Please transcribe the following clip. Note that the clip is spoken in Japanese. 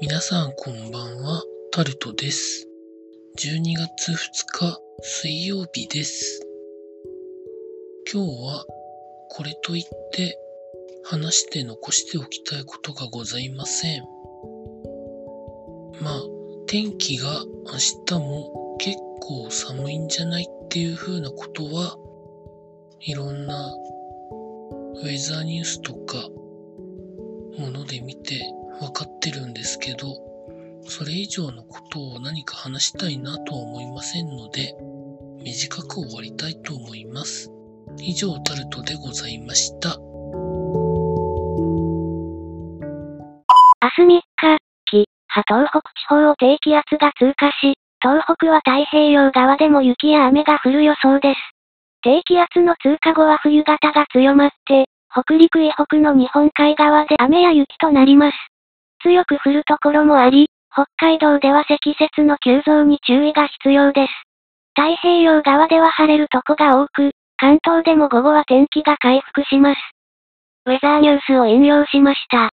皆さんこんばんは、タルトです。12月2日水曜日です。今日はこれといって話して残しておきたいことがございません。まあ、天気が明日も結構寒いんじゃないっていう風なことはいろんなウェザーニュースとかもので見てそれ以上のことを何か話したいなとは思いませんので、短く終わりたいと思います。以上タルトでございました。明日3日、紀、波東北地方を低気圧が通過し、東北は太平洋側でも雪や雨が降る予想です。低気圧の通過後は冬型が強まって、北陸以北の日本海側で雨や雪となります。強く降るところもあり、北海道では積雪の急増に注意が必要です。太平洋側では晴れるとこが多く、関東でも午後は天気が回復します。ウェザーニュースを引用しました。